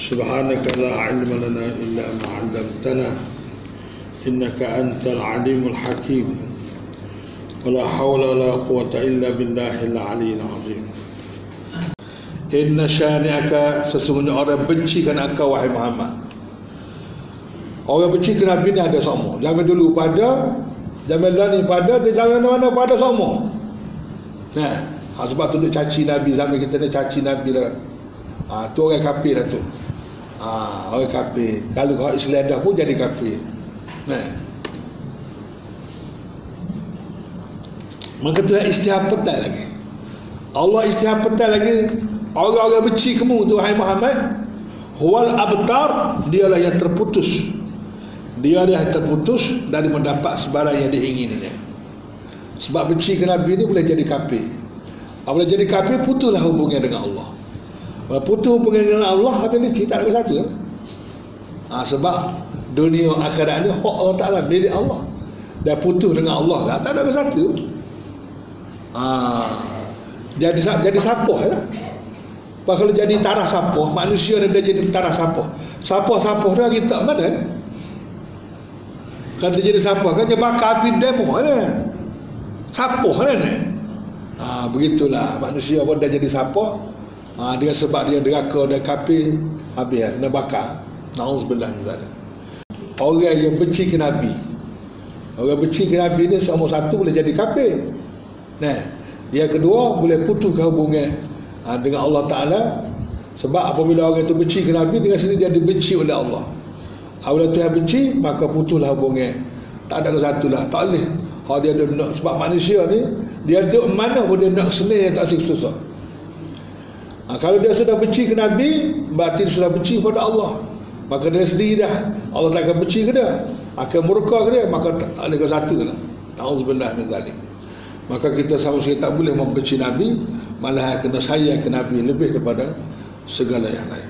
سبحانك لا علم لنا إلا ما علمتنا إنك أنت العليم الحكيم ولا حول ولا قوة إلا بالله العلي العظيم Inna syani'aka sesungguhnya orang bencikan engkau wahai Muhammad. Orang benci ke Nabi ni ada semua. Zaman dulu pada, zaman lalu ni pada, di zaman mana pada semua. Nah, ha, sebab tu dia caci Nabi, zaman kita ni caci Nabi lah. Ha, tu orang kafir lah tu. Ha, orang kafir. Kalau kau Islam dah pun jadi kafir. Nah. Maka tu istihar petang lagi. Allah istihar petang lagi Orang-orang benci kamu tu Hai Muhammad Huwal abtar Dialah yang terputus Dia yang terputus Dari mendapat sebarang yang diingininya Sebab benci ke Nabi ni Boleh jadi kafir Boleh jadi kafir Putuslah hubungan dengan Allah putus hubungan dengan Allah Habis ni cerita ada satu ha, Sebab Dunia akhirat ni Hak Allah Ta'ala Milik Allah Dan putus dengan Allah lah Tak ada satu ha, Jadi jadi sapuh lah Bah, kalau jadi tarah sapoh, manusia dah jadi tarah sapoh. Sapoh-sapoh dah kita mana? Kalau dia jadi sapoh kan dia bakar api demo kan? Sapoh kan? Ha, begitulah manusia pun dah jadi sapoh. Ha, dia sebab dia deraka dan kapi habis ya, kena bakar. Nauzubillah min zalik. Orang yang benci ke Nabi. Orang benci ke Nabi ni semua satu boleh jadi kafir. Nah, yang kedua boleh putuskan hubungan ha, dengan Allah Ta'ala sebab apabila orang itu benci ke Nabi dengan sendiri dia dibenci oleh Allah apabila Tuhan benci maka putuslah hubungan tak ada satu lah tak boleh kalau dia ada sebab manusia ni dia duduk mana pun dia nak yang tak susah ha, kalau dia sudah benci ke Nabi berarti dia sudah benci kepada Allah. Maka dia sendiri dah. Allah tak akan benci ke dia? Akan murka ke dia? Maka tak, tak boleh ke satu lah. Na'udzubillah min zalik. Maka kita sama sekali tak boleh membenci Nabi malah kena sayang ke Nabi lebih daripada segala yang lain